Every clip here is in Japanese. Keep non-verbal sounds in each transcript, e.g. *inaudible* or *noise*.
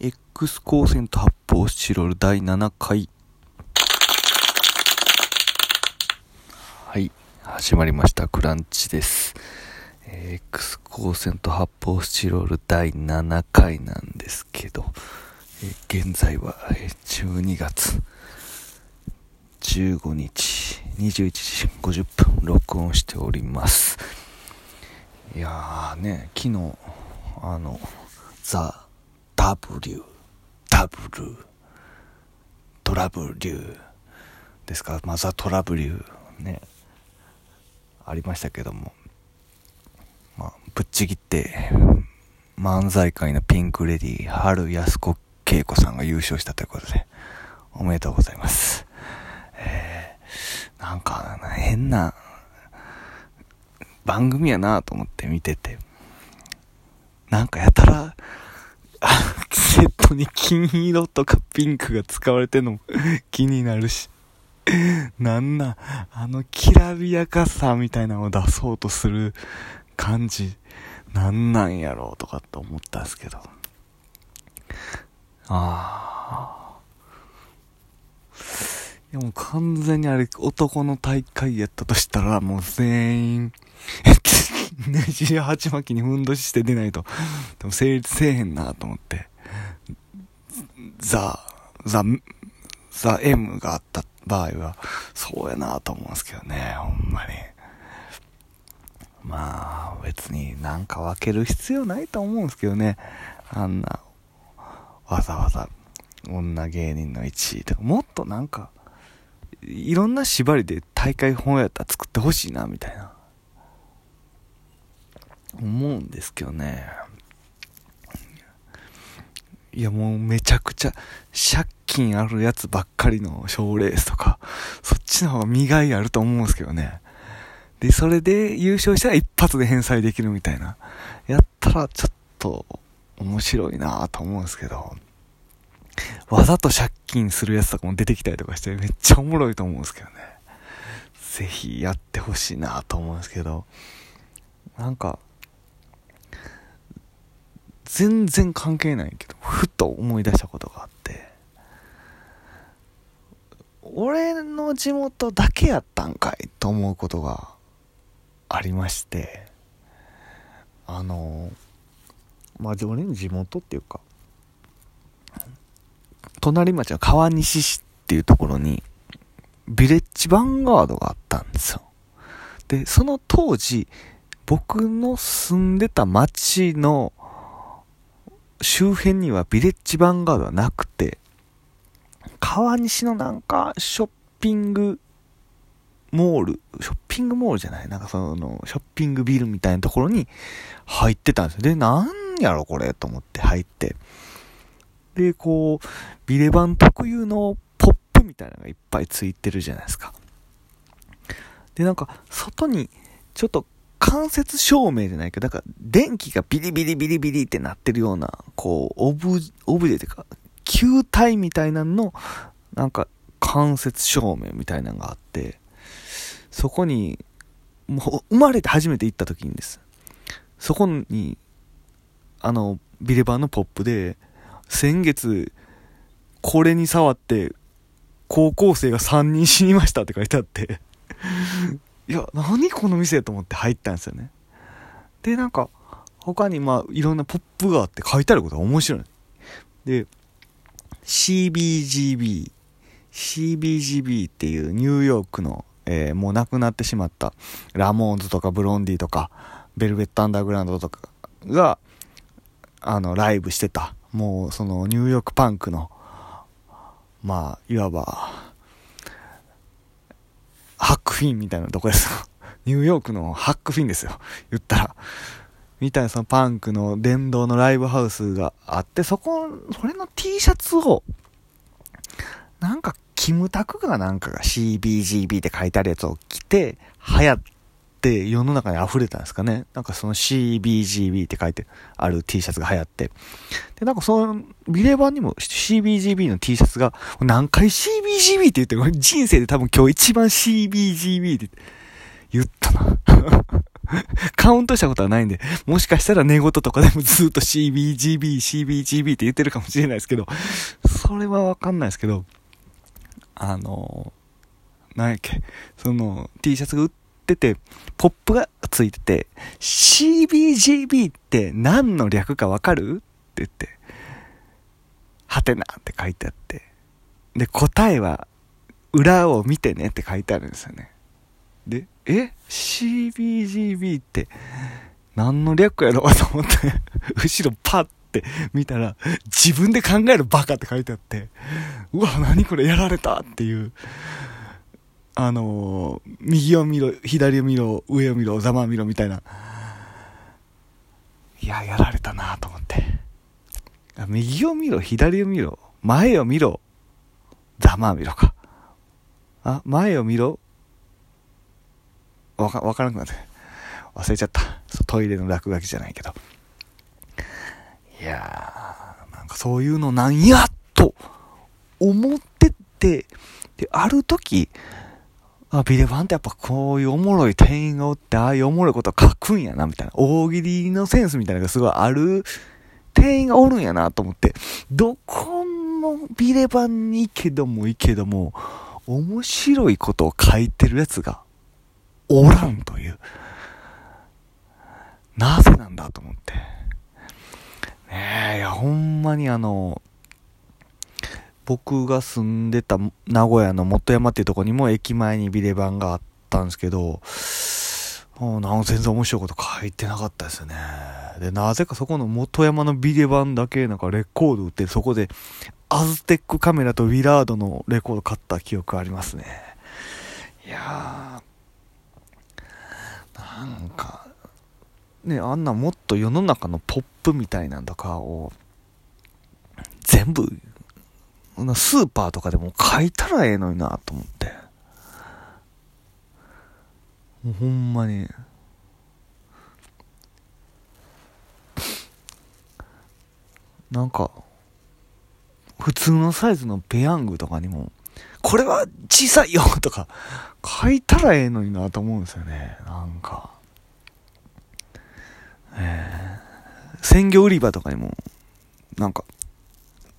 X 光線と発泡スチロール第7回。はい。始まりました。クランチです。えー、X 光線と発泡スチロール第7回なんですけど、現在は、12月15日21時50分録音しております。いやーね、昨日、あの、ザ・ W、ダブル、トラブルですか？ら、まあ、ザ・トラブルね、ありましたけども、まあ、ぶっちぎって、漫才界のピンクレディー、春安子恵子さんが優勝したということで、おめでとうございます。えー、なんか、変な、番組やなと思って見てて、なんかやたら、セットに金色とかピンクが使われてんのも *laughs* 気になるし。なんな、あのきらびやかさみたいなのを出そうとする感じ、なんなんやろうとかって思ったんですけど。ああ。いやもう完全にあれ男の大会やったとしたらもう全員、*laughs* ねじ鉢巻きにふんどしして出ないと、でも成立せえへんなと思って、ザ、ザ、ザ M があった場合は、そうやなと思うんですけどね、ほんまに。まあ、別になんか分ける必要ないと思うんですけどね。あんな、わざわざ女芸人の1位とか、もっとなんか、いろんな縛りで大会本やったら作ってほしいな、みたいな。思うんですけどね。いやもうめちゃくちゃ借金あるやつばっかりの賞レースとか、そっちの方が身がいあると思うんですけどね。で、それで優勝したら一発で返済できるみたいな。やったらちょっと面白いなと思うんですけど。わざと借金するやつとかも出てきたりとかしてめっちゃおもろいと思うんですけどね。ぜひやってほしいなと思うんですけど。なんか、全然関係ないけど、ふと思い出したことがあって、俺の地元だけやったんかいと思うことがありまして、あの、まあ、俺の地元っていうか、隣町の川西市っていうところに、ビレッジヴァンガードがあったんですよ。で、その当時、僕の住んでた町の周辺にはビレッジヴァンガードはなくて、川西のなんかショッピングモール、ショッピングモールじゃない？なんかその、ショッピングビルみたいなところに入ってたんですよ。で、なんやろこれと思って入って。で、こう、ビレバン特有のポップみたいなのがいっぱいついてるじゃないですか。で、なんか、外に、ちょっと間接照明じゃないけど、だから電気がビリビリビリビリってなってるような、こう、オブ、オブジェっていうか、球体みたいなの、なんか間接照明みたいなのがあって、そこに、もう生まれて初めて行った時にです。そこに、あの、ビレバンのポップで、先月、これに触って、高校生が3人死にましたって書いてあっていや、何この店と思って入ったんですよね。で、なんか、他にまあ、いろんなポップがあって書いてあることが面白い。で、CBGB、CBGB っていうニューヨークの、えー、もう亡くなってしまったラモーンズとかブロンディとか、ベルベットアンダーグラウンドとかが、あの、ライブしてた。もう、その、ニューヨークパンクの、まあ、いわば、フィンみたいなとこですよ。*laughs* ニューヨークのハックフィンですよ。言ったら。みたいなそのパンクの電動のライブハウスがあって、そこ、それの T シャツを、なんか、キムタクがなんかが CBGB って書いてあるやつを着て、流行って世の中に溢れたんですかね。なんかその CBGB って書いてある T シャツが流行って。で、なんかその、ビレ版にも CBGB の T シャツが、何回 CBGB って言ってる、人生で多分今日一番 CBGB って言ったな。*laughs* カウントしたことはないんで、もしかしたら寝言とかでもずっと CBGB、CBGB って言ってるかもしれないですけど、それはわかんないですけど、あの、なんやっけ、その T シャツが売っってて、ポップがついてて、CBGB って何の略かわかる？って言って、はてなって書いてあって、で、答えは裏を見てねって書いてあるんですよね。で、え ?CBGB って何の略やろうと思って *laughs* 後ろパッて見たら、自分で考えるバカって書いてあって、うわ、何これやられたっていう、あのー、右を見ろ、左を見ろ、上を見ろ、ざまを見ろみたいな。いや、やられたなと思って。右を見ろ、左を見ろ、前を見ろ、ざまあ見ろか。あ、前を見ろ。わか、わからなくなって。忘れちゃった。トイレの落書きじゃないけど。いやー、なんかそういうのなんやと思ってて、で、ある時、あ、ビデバンってやっぱこういうおもろい店員がおって、ああいうおもろいこと書くんやな、みたいな。大喜利のセンスみたいなのがすごいある店員がおるんやなと思って、どこのビレバンに行けども行けども、面白いことを書いてるやつがおらんという。なぜなんだと思って。ねえ、いや、ほんまにあの、僕が住んでた名古屋の元山っていうとこにも駅前にビレバンがあったんですけど、なん全然面白いこと書いてなかったですよね。で、なぜかそこの元山のビデバンだけなんかレコード売ってそこでアズテックカメラとウィラードのレコード買った記憶ありますね。いやー、なんか、ね、あんなもっと世の中のポップみたいなんとかを全部、スーパーとかでも書いたらええのになと思って。もうほんまに。なんか普通のサイズのペヤングとかにもこれは小さいよとか書いたらええのになと思うんですよね。なんか。えー、鮮魚売り場とかにもなんか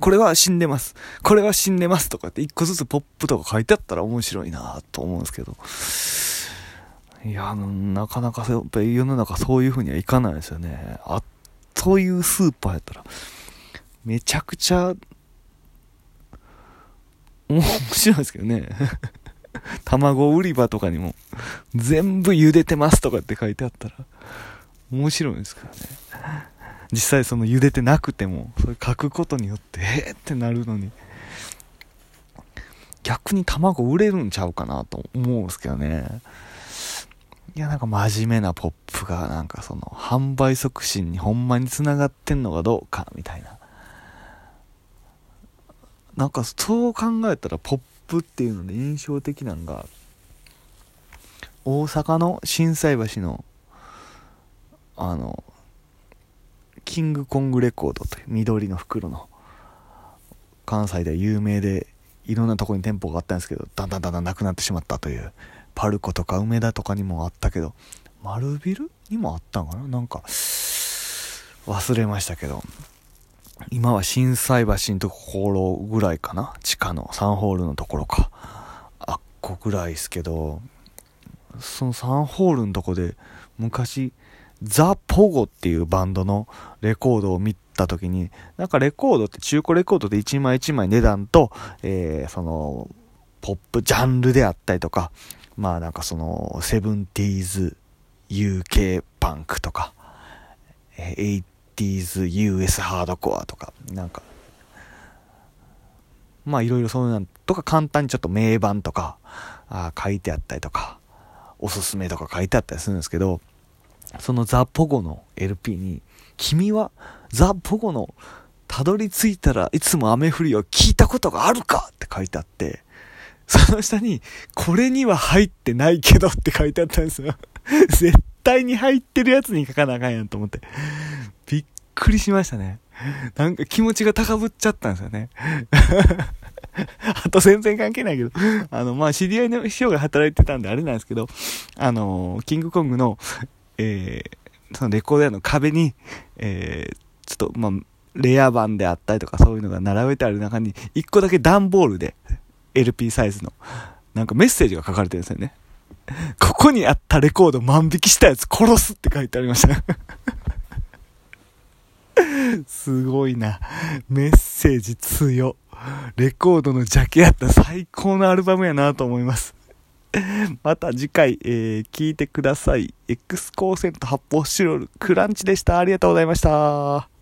これは死んでます。これは死んでますとかって一個ずつポップとか書いてあったら面白いなと思うんですけど。いや、なかなかやっぱ世の中そういう風にはいかないですよね。あ、そういうスーパーやったら、めちゃくちゃ、面白いですけどね。*laughs* 卵売り場とかにも、全部茹でてますとかって書いてあったら、面白いですからね。実際その茹でてなくても、それ書くことによって、えーってなるのに、逆に卵売れるんちゃうかなと思うんですけどね。いや、なんか真面目なポップが、なんかその、販売促進にほんまに繋がってんのかどうか、みたいな。なんかそう考えたら、ポップっていうので印象的なんが、大阪の心斎橋の、あの、キングコングレコードという緑の袋の、関西では有名で、いろんなとこに店舗があったんですけど、だんだんだんだんなくなってしまったという、パルコとか梅田とかにもあったけど、丸ビルにもあったんかな？なんか、忘れましたけど、今は心斎橋のところぐらいかな？地下の3ホールのところか。あっこぐらいですけど、その3ホールのとこで、昔、ザ・ポゴっていうバンドのレコードを見た時に、なんかレコードって中古レコードで1枚1枚値段と、えー、その、ポップジャンルであったりとか、まあなんかその、セブンティーズ UK パンクとか、えー、80s US ハードコアとか、なんか、まあいろいろそういうのとか簡単にちょっと名盤とか、あ書いてあったりとか、おすすめとか書いてあったりするんですけど、そのザ・ポゴの LP に、君はザ・ポゴのたどり着いたらいつも雨降りを聞いたことがあるかって書いてあって、その下に、これには入ってないけどって書いてあったんですよ。*laughs* 絶対に入ってるやつに書かなあかんやんと思って。びっくりしましたね。なんか気持ちが高ぶっちゃったんですよね。*laughs* あと全然関係ないけど、あの、ま、知り合いの師匠が働いてたんであれなんですけど、あの、キングコングのえー、そのレコード屋の壁に、えー、ちょっと、まあ、レア版であったりとかそういうのが並べてある中に、一個だけ段ボールで、LP サイズの、なんかメッセージが書かれてるんですよね。*laughs* ここにあったレコード万引きしたやつ殺すって書いてありました。*laughs* すごいな。メッセージ強。レコードのジャケやった最高のアルバムやなと思います。*laughs* また次回、えー、聞いてください。X 光線と発泡スチロール、クランチでした。ありがとうございました。